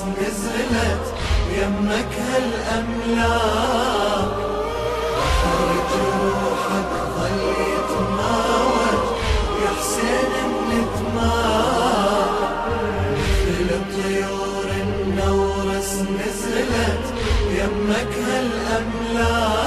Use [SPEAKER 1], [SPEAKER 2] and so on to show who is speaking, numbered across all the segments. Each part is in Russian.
[SPEAKER 1] نزلت يمك هالأملاك بحر جروحك ظل يتماوج يا حسين بنتماك مثل طيور النورس نزلت يمك هالأملاك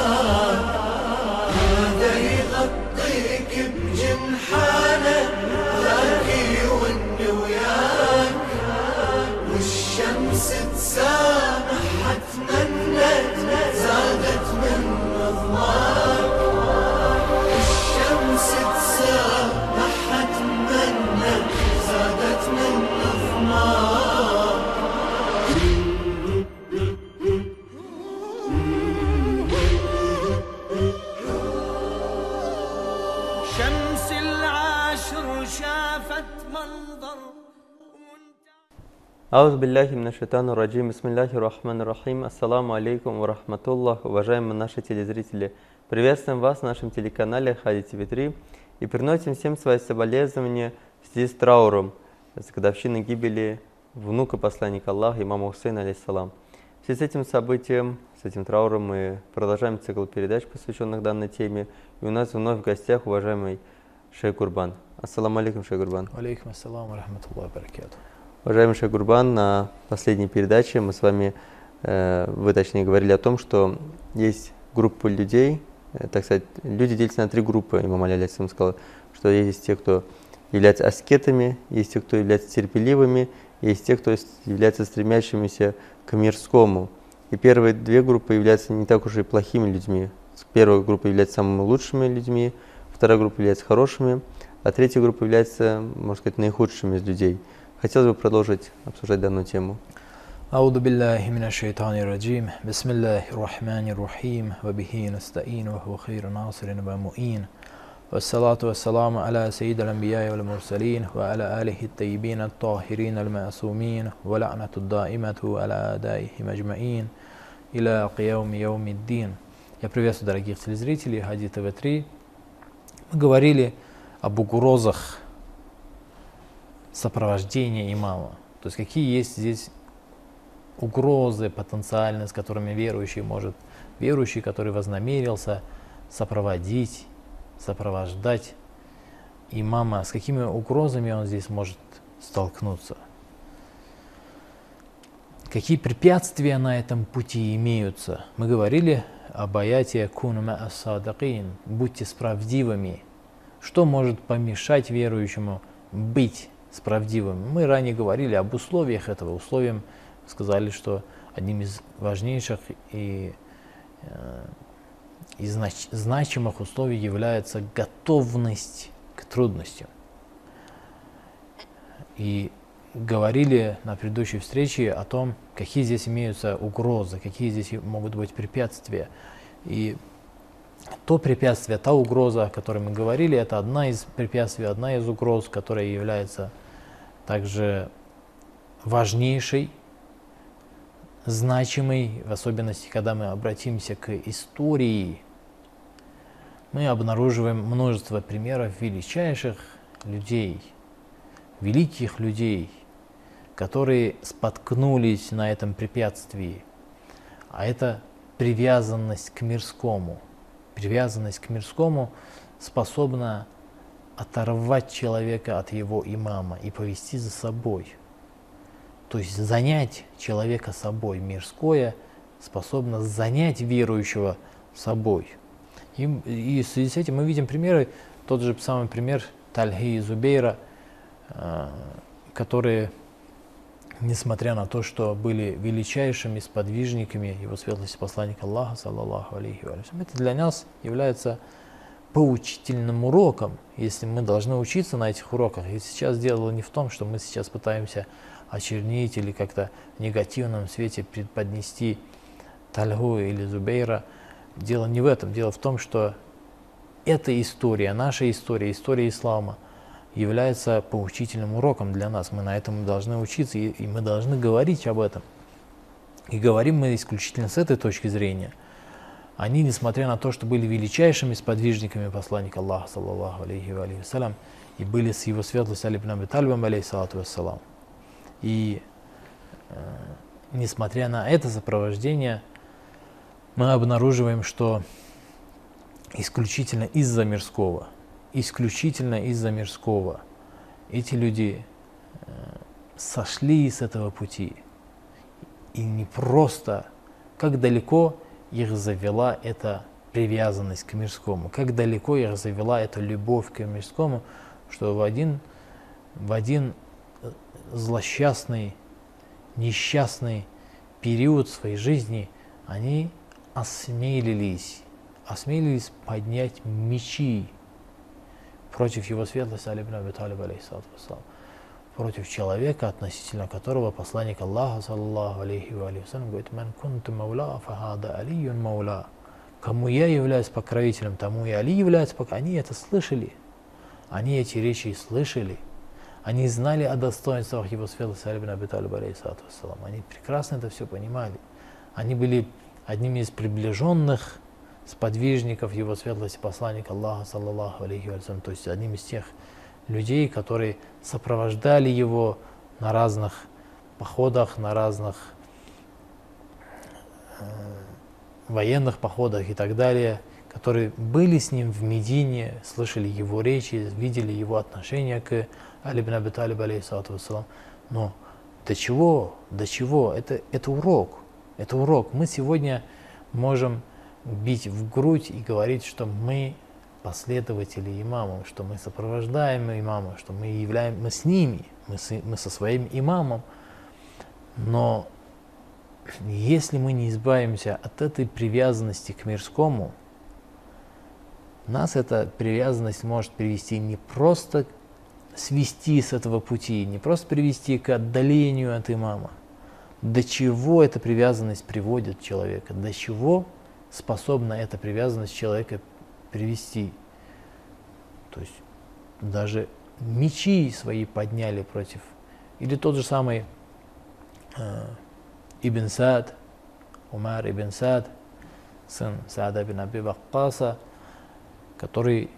[SPEAKER 2] Ауз билляхи минашайтану раджим. Бисмилляхи рахман рахим. Ассаламу алейкум ва рахматуллах. Уважаемые наши телезрители, приветствуем вас на нашем телеканале Хади ТВ3 и приносим всем свои соболезнования в связи с трауром с годовщины гибели внука посланника Аллаха, имама Хусейна, алейхиссалам. В связи с этим событием, с этим трауром мы продолжаем цикл передач, посвященных данной теме. И у нас вновь в гостях уважаемый Шейх Курбан. Ассаламу алейкум, Шейх Курбан.
[SPEAKER 3] Алейкум ассалам ва рахматуллахи ва баракату.
[SPEAKER 2] Уважаемый Шейх Гурбан, на последней передаче мы с вами, э, вы точнее говорили о том, что есть группа людей, э, так сказать, люди делятся на три группы, имам Али алейхиссалам сказал, что есть те, кто являются аскетами, есть те, кто являются терпеливыми, есть те, кто являются стремящимися к мирскому. И первые две группы являются не так уж и плохими людьми. Первая группа является самыми лучшими людьми, вторая группа является хорошими, а третья группа является, можно сказать, наихудшими из людей. Хотелось бы продолжить обсуждать данную тему.
[SPEAKER 3] أعوذ بالله من الشيطان الرجيم بسم الله الرحمن الرحيم وبه نستعين وهو خير ناصر ومؤين والصلاة والسلام على سيد الأنبياء والمرسلين وعلى آله الطيبين الطاهرين المعصومين ولعنة الدائمة على أعدائهم أجمعين إلى قيوم يوم الدين Я приветствую дорогих телезрителей Хади ТВ3. Мы говорили об угрозах сопровождения имама. То есть какие есть здесь угрозы потенциальные, с которыми верующий может, верующий, который вознамерился сопроводить, сопровождать имама, с какими угрозами он здесь может столкнуться. Какие препятствия на этом пути имеются? Мы говорили об аяте «Кунма ас-садакин» – «Будьте справдивыми». Что может помешать верующему быть справдивым? Мы ранее говорили об условиях этого. Условием сказали, что одним из важнейших и, э, и знач- значимых условий является готовность к трудностям. И говорили на предыдущей встрече о том, какие здесь имеются угрозы, какие здесь могут быть препятствия. И то препятствие, та угроза, о которой мы говорили, это одна из препятствий, одна из угроз, которая является также важнейшей, значимой, в особенности, когда мы обратимся к истории, мы обнаруживаем множество примеров величайших людей, великих людей, которые споткнулись на этом препятствии. А это привязанность к мирскому. Привязанность к мирскому способна оторвать человека от его имама и повести за собой. То есть занять человека собой. Мирское способно занять верующего собой. И, и в связи с этим мы видим примеры, тот же самый пример Тальхи и Зубейра, э, которые, несмотря на то, что были величайшими сподвижниками его светлости посланника Аллаха, саллаллаху алейхи это для нас является поучительным уроком, если мы должны учиться на этих уроках. И сейчас дело не в том, что мы сейчас пытаемся очернить или как-то в негативном свете преподнести Тальгу или Зубейра. Дело не в этом. Дело в том, что эта история, наша история, история ислама является поучительным уроком для нас. Мы на этом должны учиться и, и мы должны говорить об этом. И говорим мы исключительно с этой точки зрения. Они, несмотря на то, что были величайшими сподвижниками посланника Аллаха, саллаллаху алейхи ва вассалям, и были с его светлостью Али ибн Аби Талибом, алейхи салату вассалам. И несмотря на это сопровождение, мы обнаруживаем, что исключительно из-за мирского, исключительно из-за мирского эти люди э, сошли с этого пути. И не просто, как далеко их завела эта привязанность к мирскому, как далеко их завела эта любовь к мирскому, что в один, в один э, злосчастный, несчастный период своей жизни они осмелились, осмелились поднять мечи против его светлости Алибн Аби Талиб, против человека, относительно которого посланник Аллаха, саллаллаху алейхи ва салям, говорит, «Ман кунту маула, фахада алиюн маула». Кому я являюсь покровителем, тому и Али является покровителем. Они это слышали. Они эти речи слышали. Они знали о достоинствах его светлости Алибн Аби Талиб, Они прекрасно это все понимали. Они были одними из приближенных сподвижников его светлости посланника Аллаха, саллаллаху алейхи вассалям, то есть одним из тех людей, которые сопровождали его на разных походах, на разных э, военных походах и так далее, которые были с ним в Медине, слышали его речи, видели его отношение к Али ибн Аби Талиб, алейхиссалату Но до чего, до чего? Это, это урок, это урок. Мы сегодня можем бить в грудь и говорить, что мы последователи имамов, что мы сопровождаем имама, что мы являем, мы с ними, мы, с, мы со своим имамом. Но если мы не избавимся от этой привязанности к мирскому, нас эта привязанность может привести не просто свести с этого пути, не просто привести к отдалению от имама. До чего эта привязанность приводит человека, до чего способна эта привязанность человека привести. То есть даже мечи свои подняли против. Или тот же самый э, Ибн Сад, Умар Ибн Сад, сын Саада бин Аби Ваккаса, который,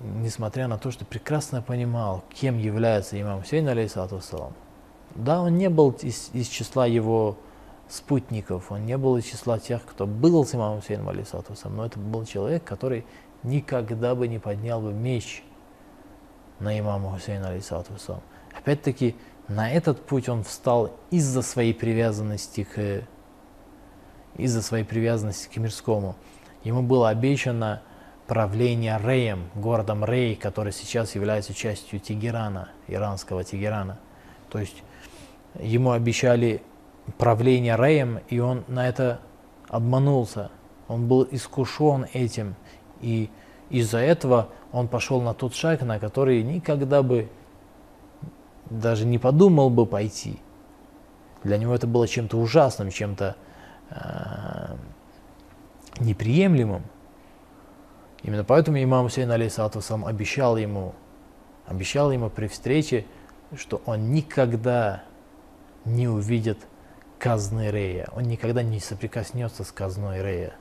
[SPEAKER 3] несмотря на то, что прекрасно понимал, кем является имам Хусейн, алейхиссалату да, он не был из, из числа его спутников, он не был из числа тех, кто был с имамом Хусейном, алейхиссалату но это был человек, который никогда бы не поднял бы меч на имама Хусейна, алейхиссалату Опять-таки, на этот путь он встал из-за своей привязанности к из-за своей привязанности к мирскому. Ему было обещано правление Реем, городом Рей, который сейчас является частью Тегерана, иранского Тегерана. То есть ему обещали правление Реем, и он на это обманулся. Он был искушен этим, и из-за этого он пошел на тот шаг, на который никогда бы даже не подумал бы пойти. Для него это было чем-то ужасным, чем-то э, неприемлемым. Именно поэтому имам Хусейн алейсалату сам обещал ему, обещал ему при встрече, что он никогда не увидит казны Рея, он никогда не соприкоснется с казной Рея.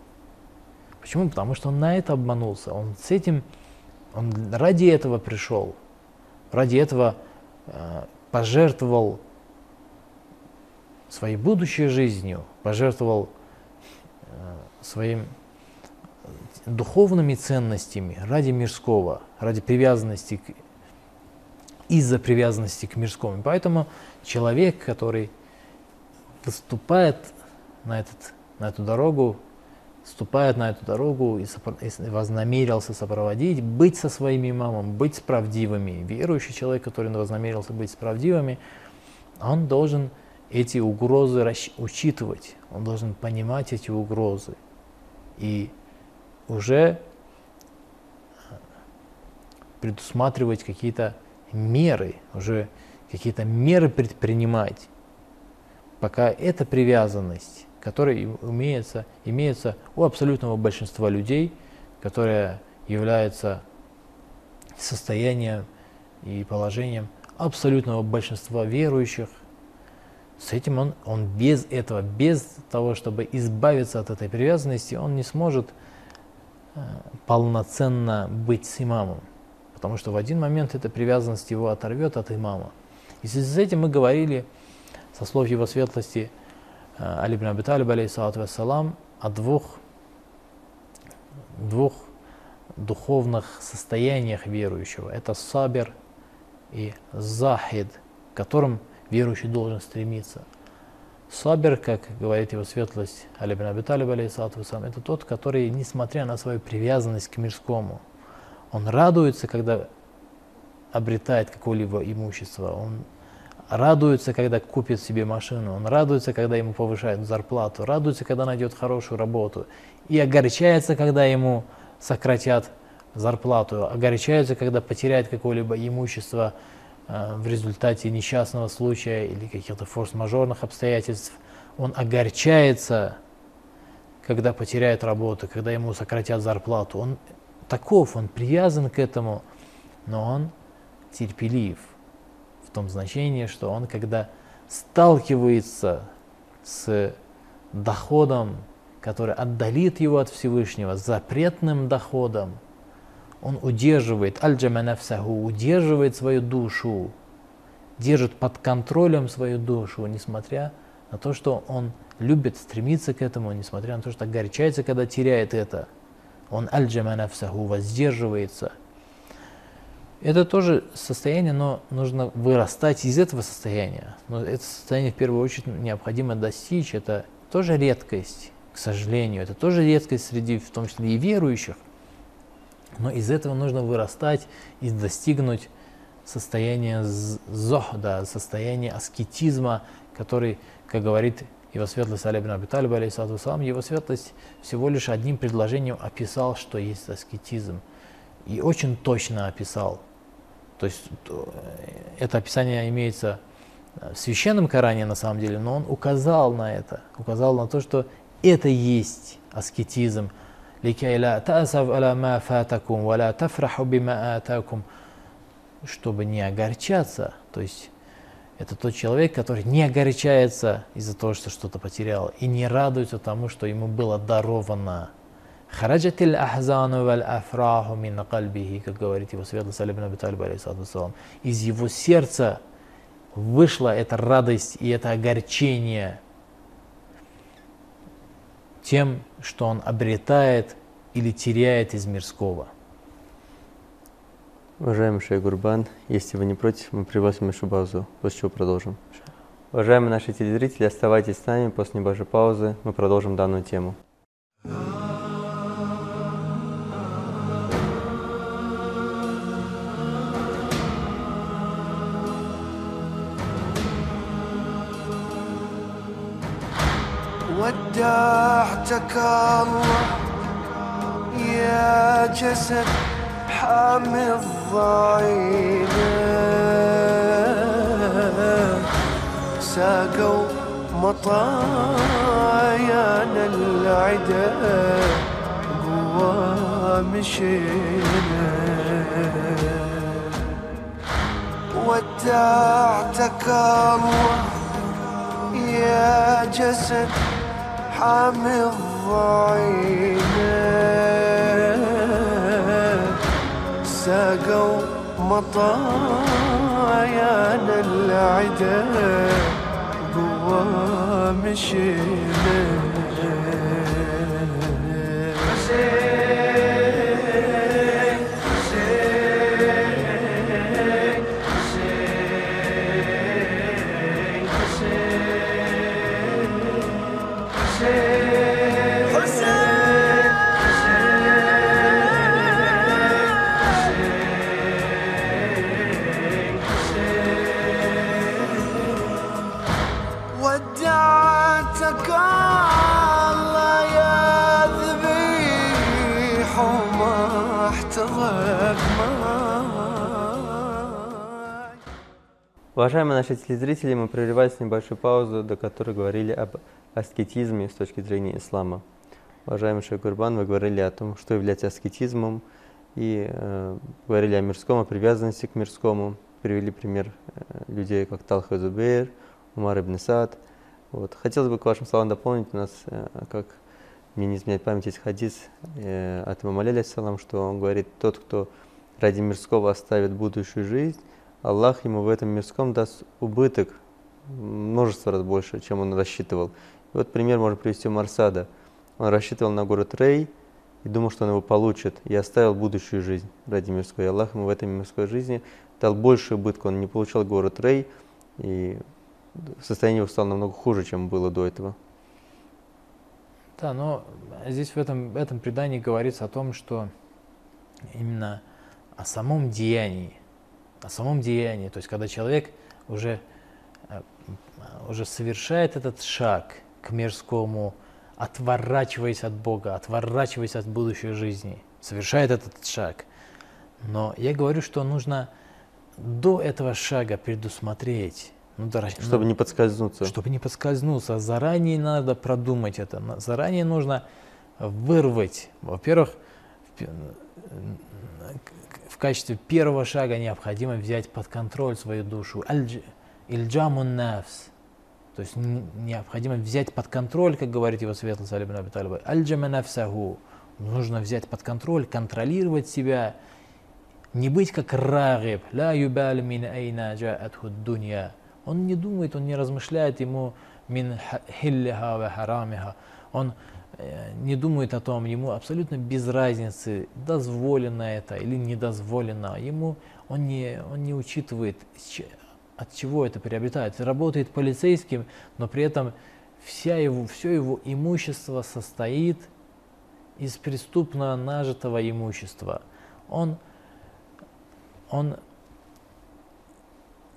[SPEAKER 3] Почему? Потому что он на это обманулся, он с этим, он ради этого пришел, ради этого Э, пожертвовал своей будущей жизнью, пожертвовал э, своим духовными ценностями ради мирского, ради привязанности, к, из-за привязанности к мирскому. Поэтому человек, который выступает на, этот, на эту дорогу, ступает на эту дорогу и, вознамерился сопроводить, быть со своим имамом, быть правдивыми. Верующий человек, который вознамерился быть правдивыми, он должен эти угрозы учитывать, он должен понимать эти угрозы и уже э, предусматривать какие-то меры, уже какие-то меры предпринимать, пока эта привязанность которые имеются, имеются у абсолютного большинства людей, которое является состоянием и положением абсолютного большинства верующих. С этим он, он без этого, без того, чтобы избавиться от этой привязанности, он не сможет э, полноценно быть с имамом. Потому что в один момент эта привязанность его оторвет от имама. И с этим мы говорили со слов его светлости Али ибн Аби Талиб, алейхиссалату вассалам, о двух, двух духовных состояниях верующего. Это сабер и захид, к которым верующий должен стремиться. Сабер, как говорит его светлость Али ибн Аби Талиб, алейхиссалату вассалам, это тот, который, несмотря на свою привязанность к мирскому, он радуется, когда обретает какое-либо имущество, он радуется, когда купит себе машину, он радуется, когда ему повышают зарплату, радуется, когда найдет хорошую работу, и огорчается, когда ему сократят зарплату, огорчается, когда потеряет какое-либо имущество э, в результате несчастного случая или каких-то форс-мажорных обстоятельств. Он огорчается, когда потеряет работу, когда ему сократят зарплату. Он таков, он привязан к этому, но он терпелив том значении, что он, когда сталкивается с доходом, который отдалит его от Всевышнего, запретным доходом, он удерживает, аль удерживает свою душу, держит под контролем свою душу, несмотря на то, что он любит стремиться к этому, несмотря на то, что огорчается, когда теряет это. Он аль-джама воздерживается – это тоже состояние, но нужно вырастать из этого состояния. Но это состояние в первую очередь необходимо достичь. Это тоже редкость, к сожалению. Это тоже редкость среди, в том числе и верующих. Но из этого нужно вырастать и достигнуть состояния зохда, состояния аскетизма, который, как говорит его светлость Али ибн Аби Талиб, его светлость всего лишь одним предложением описал, что есть аскетизм. И очень точно описал – то есть э, это описание имеется в священном Коране на самом деле, но он указал на это, указал на то, что это есть аскетизм. Чтобы не огорчаться, то есть это тот человек, который не огорчается из-за того, что что-то потерял, и не радуется тому, что ему было даровано. «Хараджат ахзану валь афраху мин кальбихи», как говорит его светлый Салиб Наби из его сердца вышла эта радость и это огорчение тем, что он обретает или теряет из мирского.
[SPEAKER 2] Уважаемый Шей Гурбан, если вы не против, мы пригласим нашу базу, после чего продолжим. Уважаемые наши телезрители, оставайтесь с нами, после небольшой паузы мы продолжим данную тему.
[SPEAKER 4] ودعتك الله. يا جسد حامي الضعينة ساقوا مطايانا العدا. قوى مشينا. ودعتك الله. يا جسد حامي الضعينة ساقوا مطايانا العدا قوى مشينا.
[SPEAKER 2] Уважаемые наши телезрители, мы прерывались небольшую паузу, до которой говорили об аскетизме с точки зрения ислама. Уважаемый Шейх Гурбан, вы говорили о том, что является аскетизмом, и э, говорили о мирском, о привязанности к мирскому. Привели пример э, людей, как Талха Зубейр, Умар ибн Сад. Вот. Хотелось бы к вашим словам дополнить у нас, э, как мне не изменяет память, есть хадис э, от имама Аля, что он говорит, тот, кто ради мирского оставит будущую жизнь, Аллах ему в этом мирском даст убыток множество раз больше, чем он рассчитывал. И вот пример можно привести Марсада. Он рассчитывал на город Рей и думал, что он его получит, и оставил будущую жизнь ради мирской. И Аллах ему в этой мирской жизни дал большую убытку. Он не получал город Рей, и состояние его стало намного хуже, чем было до этого.
[SPEAKER 3] Да, но здесь в этом, в этом предании говорится о том, что именно о самом деянии, о самом деянии, то есть когда человек уже, э, уже совершает этот шаг к мирскому, отворачиваясь от Бога, отворачиваясь от будущей жизни, совершает этот шаг. Но я говорю, что нужно до этого шага предусмотреть, ну, да,
[SPEAKER 2] чтобы
[SPEAKER 3] ну,
[SPEAKER 2] не подскользнуться.
[SPEAKER 3] Чтобы не подскользнуться. Заранее надо продумать это. Заранее нужно вырвать. Во-первых, качестве первого шага необходимо взять под контроль свою душу. Ильджамун нафс. То есть необходимо взять под контроль, как говорит его светлость Алибн Аби Талиба. Альджама. Нужно взять под контроль, контролировать себя. Не быть как рагиб. Ла юбаль мин айна дунья он не думает, он не размышляет ему мин хиллиха ва харамиха. Он не думает о том, ему абсолютно без разницы, дозволено это или не дозволено. Ему он не, он не учитывает, от чего это приобретает. Работает полицейским, но при этом вся его, все его имущество состоит из преступно нажитого имущества. Он, он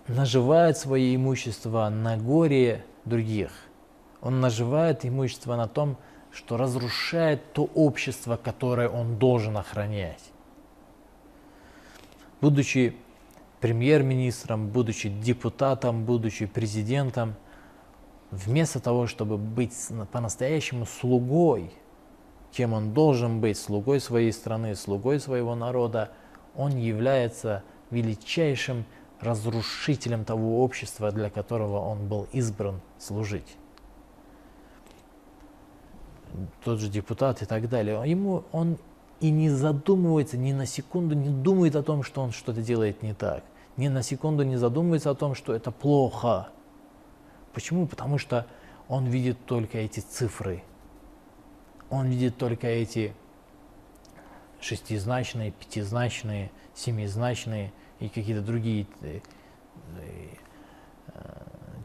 [SPEAKER 3] наживает свое имущество на горе других. Он наживает имущество на том, что разрушает то общество, которое он должен охранять. Будучи премьер-министром, будучи депутатом, будучи президентом, вместо того, чтобы быть по-настоящему слугой, кем он должен быть, слугой своей страны, слугой своего народа, он является величайшим разрушителем того общества, для которого он был избран служить. Тот же депутат и так далее. Ему он и не задумывается, ни на секунду не думает о том, что он что-то делает не так. Ни на секунду не задумывается о том, что это плохо. Почему? Потому что он видит только эти цифры. Он видит только эти шестизначные, пятизначные, семизначные – и какие-то другие э, э,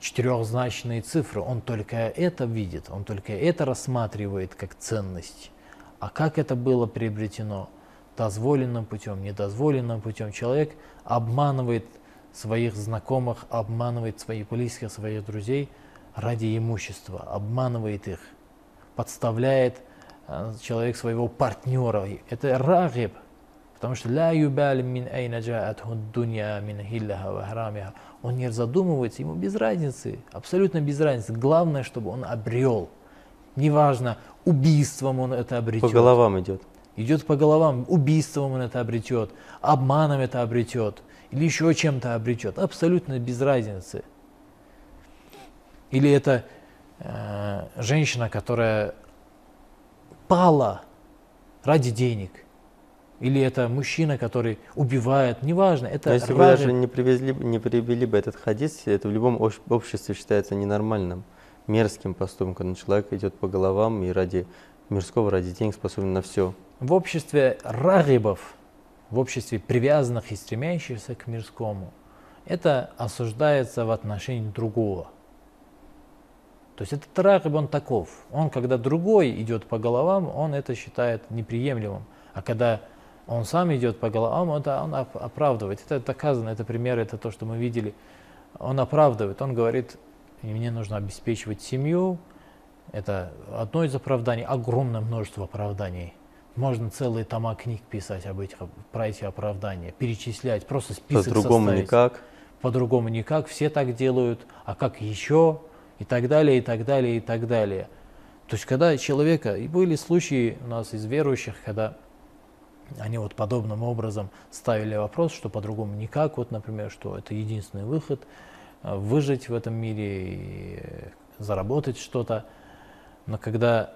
[SPEAKER 3] четырехзначные цифры, он только это видит, он только это рассматривает как ценность. А как это было приобретено? Дозволенным путем, недозволенным путем. Человек обманывает своих знакомых, обманывает своих близких, своих друзей ради имущества, обманывает их, подставляет э, человек своего партнера. Это рагиб, Потому что ля юбаль мин айна джаатху дунья мин хиллаха ва. Он не задумывается, ему без разницы, абсолютно без разницы. Главное, чтобы он обрел. Неважно, убийством он это обретет.
[SPEAKER 2] По головам идет.
[SPEAKER 3] Идет по головам, убийством он это обретет, обманом это обретет, или еще чем-то обретет. Абсолютно без разницы. Или это э, женщина, которая пала ради денег – или это мужчина, который убивает, неважно. Это
[SPEAKER 2] Но если равен... вы даже не, привезли, не привели бы этот хадис, это в любом обществе считается ненормальным, мерзким поступком, когда человек идет по головам и ради мирского, ради денег способен на все.
[SPEAKER 3] В обществе рагибов, в обществе привязанных и стремящихся к мирскому, это осуждается в отношении другого. То есть этот рагиб, он таков. Он, когда другой идет по головам, он это считает неприемлемым. А когда он сам идет по головам, это он оправдывает. Это доказано, это пример, это то, что мы видели. Он оправдывает, он говорит, мне нужно обеспечивать семью. Это одно из оправданий, огромное множество оправданий. Можно целые тома книг писать об этих, про эти оправдания, перечислять, просто список
[SPEAKER 2] По-другому
[SPEAKER 3] составить.
[SPEAKER 2] никак.
[SPEAKER 3] По-другому никак, все так делают, а как еще, и так далее, и так далее, и так далее. То есть, когда человека, и были случаи у нас из верующих, когда они вот подобным образом ставили вопрос, что по-другому никак, вот, например, что это единственный выход, э, выжить в этом мире и заработать что-то. Но когда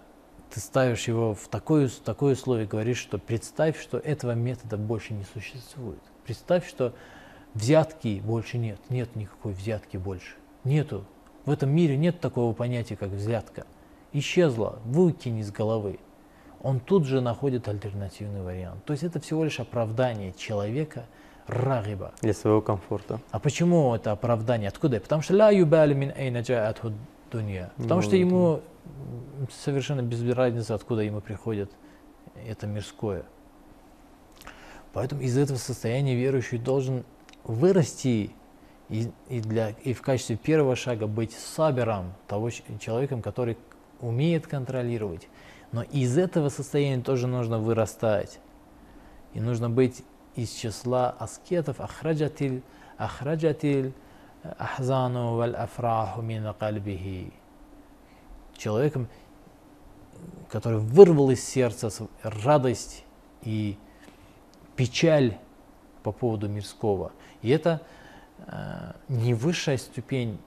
[SPEAKER 3] ты ставишь его в такое, такое условие, говоришь, что представь, что этого метода больше не существует. Представь, что взятки больше нет, нет никакой взятки больше. Нету. В этом мире нет такого понятия, как взятка. Исчезла, выкинь из головы. Он тут же находит альтернативный вариант. То есть это всего лишь оправдание человека рагиба.
[SPEAKER 2] Для своего комфорта.
[SPEAKER 3] А почему это оправдание? Откуда? Потому что ла юбали мин джаатху дунья. Потому
[SPEAKER 2] Ну,
[SPEAKER 3] что ему совершенно без разницы, откуда ему приходит это мирское. Поэтому из этого состояния верующий должен вырасти и, и, для, и в качестве первого шага быть сабером, того человеком, который умеет контролировать. Но из этого состояния тоже нужно вырастать. И нужно быть из числа аскетов ахраджатиль ахраджатиль ахзану валь афраху мин кальбихи. Человеком, который вырвал из сердца радость и печаль по поводу мирского. И это э, не высшая ступень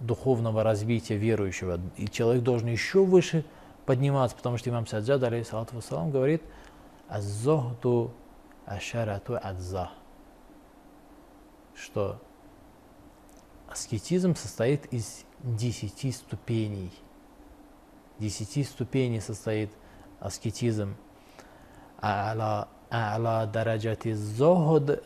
[SPEAKER 3] духовного развития верующего. И человек должен еще выше подниматься, потому что имам Саджад, алейхиссалату вассалам, говорит, «Аззохду ашарату адза», что аскетизм состоит из десяти ступеней. Десяти ступеней состоит аскетизм. А'ла а'ла дараджати зохд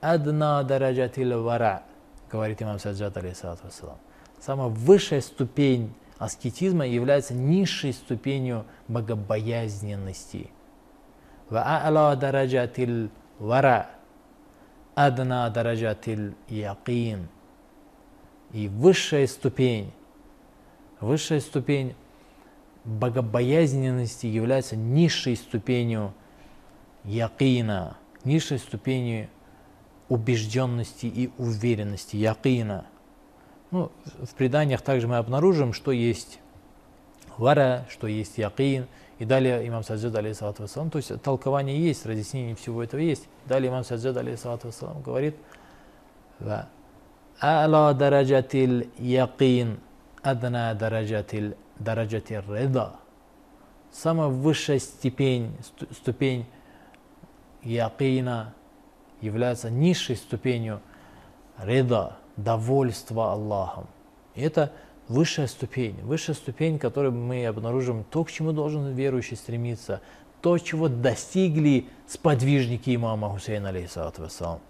[SPEAKER 3] адна дараджати вара, говорит имам Саджад, алейхиссалату вассалам. Самая высшая ступень аскетизма является низшей ступенью богобоязненности. وأعلى درجات الورع أدنى درجات اليقين и высшая ступень, высшая ступень богобоязненности является низшей ступенью якина, низшей ступенью убежденности и уверенности, якина. ну, в преданиях также мы обнаружим, что есть вара, что есть якин. И далее имам Саджад, алейхиссалату вассалам, то есть толкование есть, разъяснение всего этого есть. Далее имам Саджад, алейхиссалату вассалам, говорит, «Ва а'ла дараджатил якин адна дараджатил дараджатил реда». Самая высшая степень, сту- ступень якина является низшей ступенью реда, довольства Аллахом. И это высшая ступень, высшая ступень, которую мы обнаружим, то, к чему должен верующий стремиться, то, чего достигли сподвижники имама Хусейна, алейхиссалату вассалам.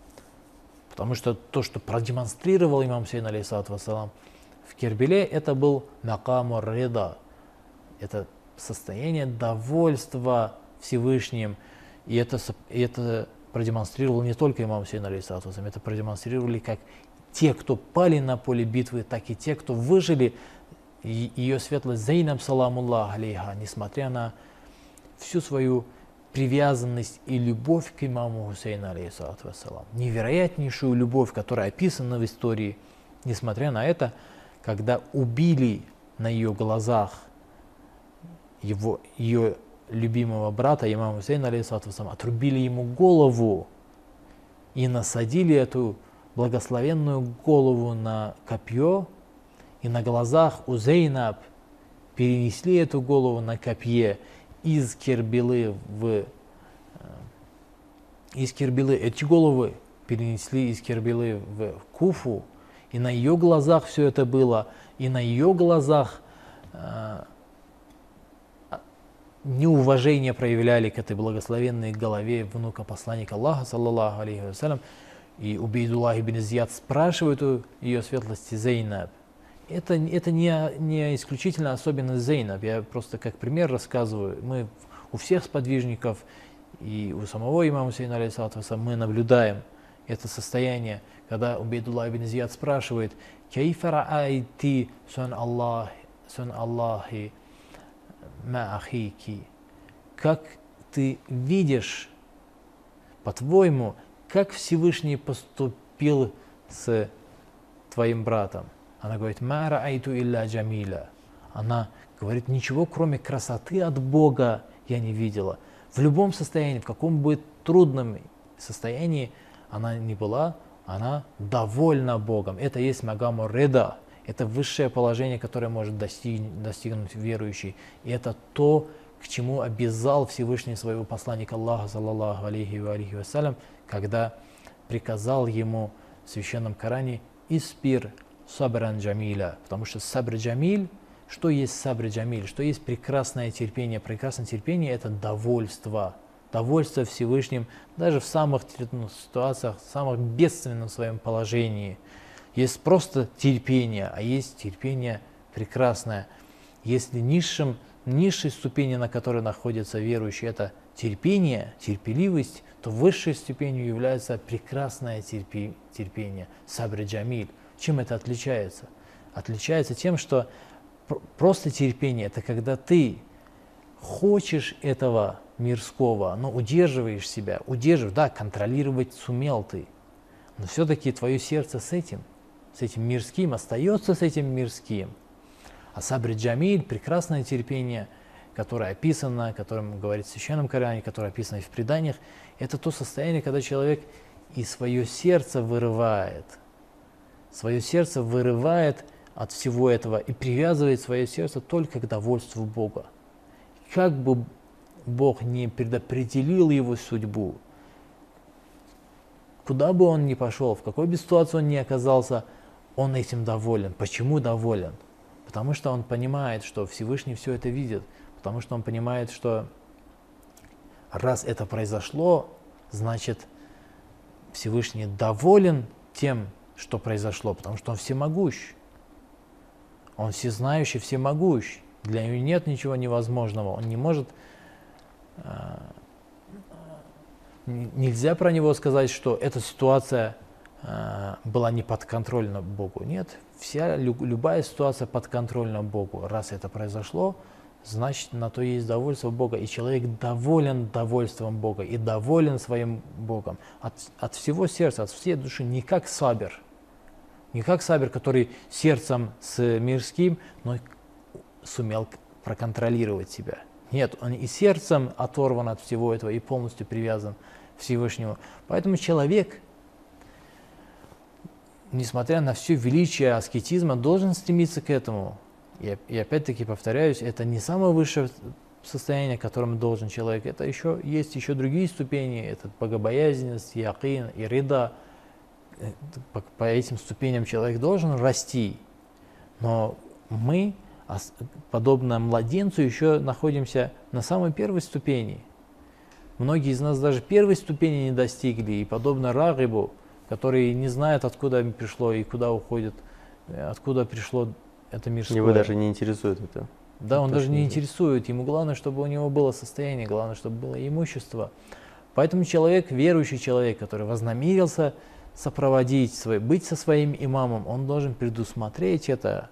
[SPEAKER 3] Потому что то, что продемонстрировал имам Хусейн, алейхиссалату вассалам, в Кербеле, это был накаму реда, это состояние довольства Всевышним. И это, и это продемонстрировал не только имам Хусейн, алейхиссалату вассалам, это продемонстрировали как те, кто пали на поле битвы, так и те, кто выжили. И ее светлость Зейнаб, саламуллах алейха, несмотря на всю свою привязанность и любовь к имаму Хусейну, алейхиссалату вассалам, невероятнейшую любовь, которая описана в истории, несмотря на это, когда убили на ее глазах его, ее любимого брата, имама Хусейна, алейхиссалату вассалам, отрубили ему голову и насадили эту благословенную голову на копье, и на глазах у Зейнаб перенесли эту голову на копье из Кербелы в э, из Кербелы. Эти головы перенесли из Кербелы в Куфу, и на ее глазах все это было, и на ее глазах э, неуважение проявляли к этой благословенной голове внука посланника Аллаха, саллаллаху алейхи вассалям, и Убейдуллах ибн Зияд спрашивает у ее светлости Зейнаб. Это, это не, не исключительно особенность Зейнаб, я просто как пример рассказываю. Мы у всех сподвижников и у самого имама Хусейна, алейхиссалату вассалам, мы наблюдаем это состояние, когда Убейдуллах ибн Зияд спрашивает, «Кейфа раайти сон Аллах, сон Аллахи ма ахики?» Как ты видишь, по-твоему, как Всевышний поступил с твоим братом? Она говорит, «Ма раайту илля джамиля». Она говорит, ничего кроме красоты от Бога я не видела. В любом состоянии, в каком бы трудном состоянии она не была, она довольна Богом. Это есть магаму реда. Это высшее положение, которое может достиг, достигнуть верующий. И это то, к чему обязал Всевышний своего посланника Аллаха, саллаллаху алейхи ва алейхи вассалям, когда приказал ему в священном Коране «Испир сабран джамиля, потому что сабр джамиль, что есть сабр джамиль, что есть прекрасное терпение. Прекрасное терпение – это довольство, довольство Всевышним даже в самых трудных ситуациях, в самых бедственном своем положении. Есть просто терпение, а есть терпение прекрасное. Если низшим, низшей ступени, на которой находится верующий, это терпение, терпеливость, то высшей ступенью является прекрасное терпи, терпение, сабр джамиль. Чем это отличается? Отличается тем, что просто терпение – это когда ты хочешь этого мирского, но удерживаешь себя, удерживаешь, да, контролировать сумел ты, но все-таки твое сердце с этим, с этим мирским, остается с этим мирским. А сабри джамиль – прекрасное терпение, которое описано, о котором говорит в Священном Коране, которое описано и в преданиях, это то состояние, когда человек и свое сердце вырывает, свое сердце вырывает – от всего этого и привязывает свое сердце только к довольству Бога. Как бы Бог не предопределил его судьбу, куда бы он ни пошел, в какой бы ситуации он ни оказался, он этим доволен. Почему доволен? Потому что он понимает, что Всевышний все это видит, потому что он понимает, что раз это произошло, значит Всевышний доволен тем, что произошло, потому что он всемогущ. Он всезнающий, всемогущ. Для него нет ничего невозможного. Он не может... А, нельзя про него сказать, что эта ситуация а, была не подконтрольна Богу. Нет, вся, любая ситуация подконтрольна Богу. Раз это произошло, значит на то есть довольство Бога. И человек доволен довольством Бога и доволен своим Богом. От, от всего сердца, от всей души, не как сабер – не как Сабер, который сердцем с мирским, но сумел проконтролировать себя. Нет, он и сердцем оторван от всего этого и полностью привязан к Всевышнему. Поэтому человек, несмотря на все величие аскетизма, должен стремиться к этому. И, опять-таки повторяюсь, это не самое высшее состояние, которым должен человек. Это еще есть еще другие ступени. Это богобоязненность, якин и рида – по, по этим ступеням человек должен расти, но мы, подобно младенцу, еще находимся на самой первой ступени. Многие из нас даже первой ступени не достигли, и подобно Рагибу, который не знает, откуда пришло и куда уходит, откуда пришло это мирское.
[SPEAKER 2] Его даже не интересует это.
[SPEAKER 3] Да, он даже не интересует. Ему главное, чтобы у него было состояние, главное, чтобы было имущество. Поэтому человек, верующий человек, который вознамерился сопроводить, свой, быть со своим имамом, он должен предусмотреть это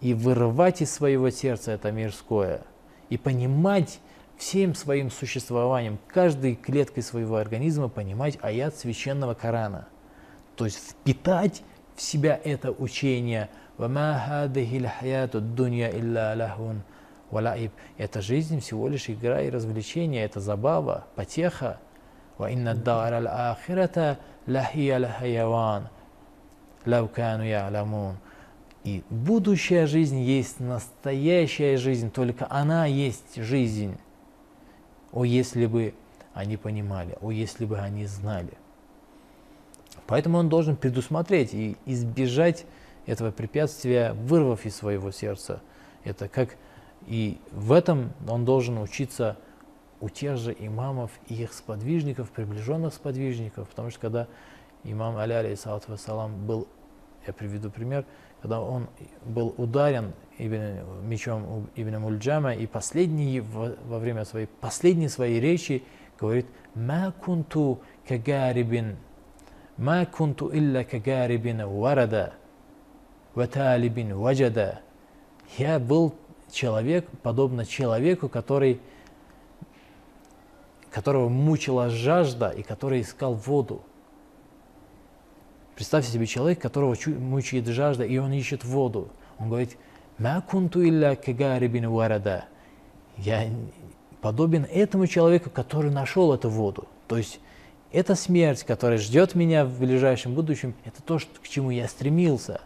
[SPEAKER 3] и вырывать из своего сердца это мирское, и понимать всем своим существованием, каждой клеткой своего организма понимать аят священного Корана. То есть впитать в себя это учение «Вама. Эта жизнь всего лишь игра и развлечение, это забава, потеха. «Ва инна дар аль ахирата лахия я'ламун». И будущая жизнь есть настоящая жизнь, только она есть жизнь. О, если бы они понимали, о, если бы они знали. Поэтому он должен предусмотреть и избежать этого препятствия, вырвав из своего сердца. Это как и в этом он должен учиться у тех же имамов и их сподвижников, приближенных сподвижников, потому что когда имам Али, алейхиссалату вассалам, был, я приведу пример, когда он был ударен ибн, мечом Ибн Мульджама, и последний, во, во время своей, последней своей речи говорит «Ма кунту кагарибин, ма кунту илля кагарибин варада, ваталибин ваджада». Я был человек, подобно человеку, который которого мучила жажда и который искал воду. Представьте себе человек, которого мучает жажда, и он ищет воду. Он говорит, «Ма кунту илля кагарибин варада». Я подобен этому человеку, который нашел эту воду. То есть эта смерть, которая ждет меня в ближайшем будущем, это то, к чему я стремился.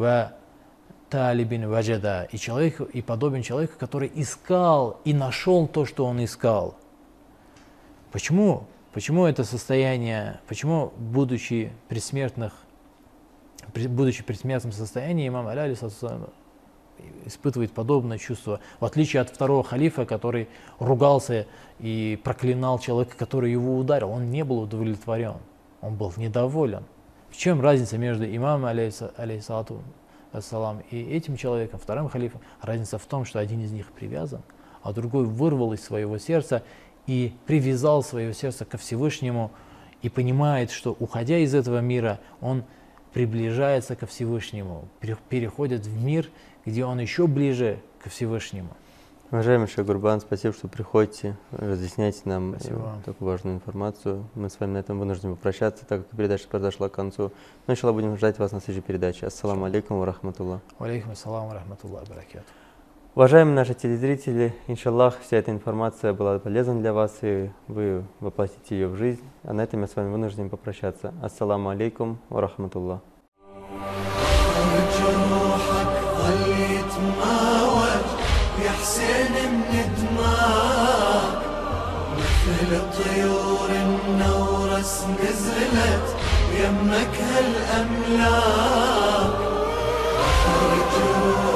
[SPEAKER 3] Ва талибин ваджада. И человек, и подобен человеку, который искал и нашел то, что он искал. Почему? Почему это состояние, почему, будучи при смертных, при- будучи при смертном состоянии, имам Аля алейхиссалам, испытывает подобное чувство, в отличие от второго халифа, который ругался и проклинал человека, который его ударил. Он не был удовлетворен, он был недоволен. В чем разница между имамом алейхиссалату вассалам и этим человеком, вторым халифом? Разница в том, что один из них привязан, а другой вырвал из своего сердца и привязал свое сердце ко Всевышнему и понимает, что уходя из этого мира, он приближается ко Всевышнему, пере- переходит в мир, где он еще ближе ко Всевышнему.
[SPEAKER 2] Уважаемый Шейх Гурбан, спасибо, что приходите, разъясняете нам э,
[SPEAKER 3] Спасибо вам.
[SPEAKER 2] такую важную информацию. Мы с вами на этом вынуждены попрощаться, так как передача подошла к концу. Но иншаллах будем ждать вас на следующей передаче. Ассаламу алейкум ва рахматуллах.
[SPEAKER 3] Алейкум ассалам ва рахматуллах баракату.
[SPEAKER 2] Уважаемые наши телезрители, иншаллах, вся эта информация была полезна для вас, и вы воплотите ее в жизнь. А на этом я с вами вынужден попрощаться. Ассаламу алейкум ва рахматуллах.
[SPEAKER 1] لطيور النورس نزلت يمك هالأملاك حر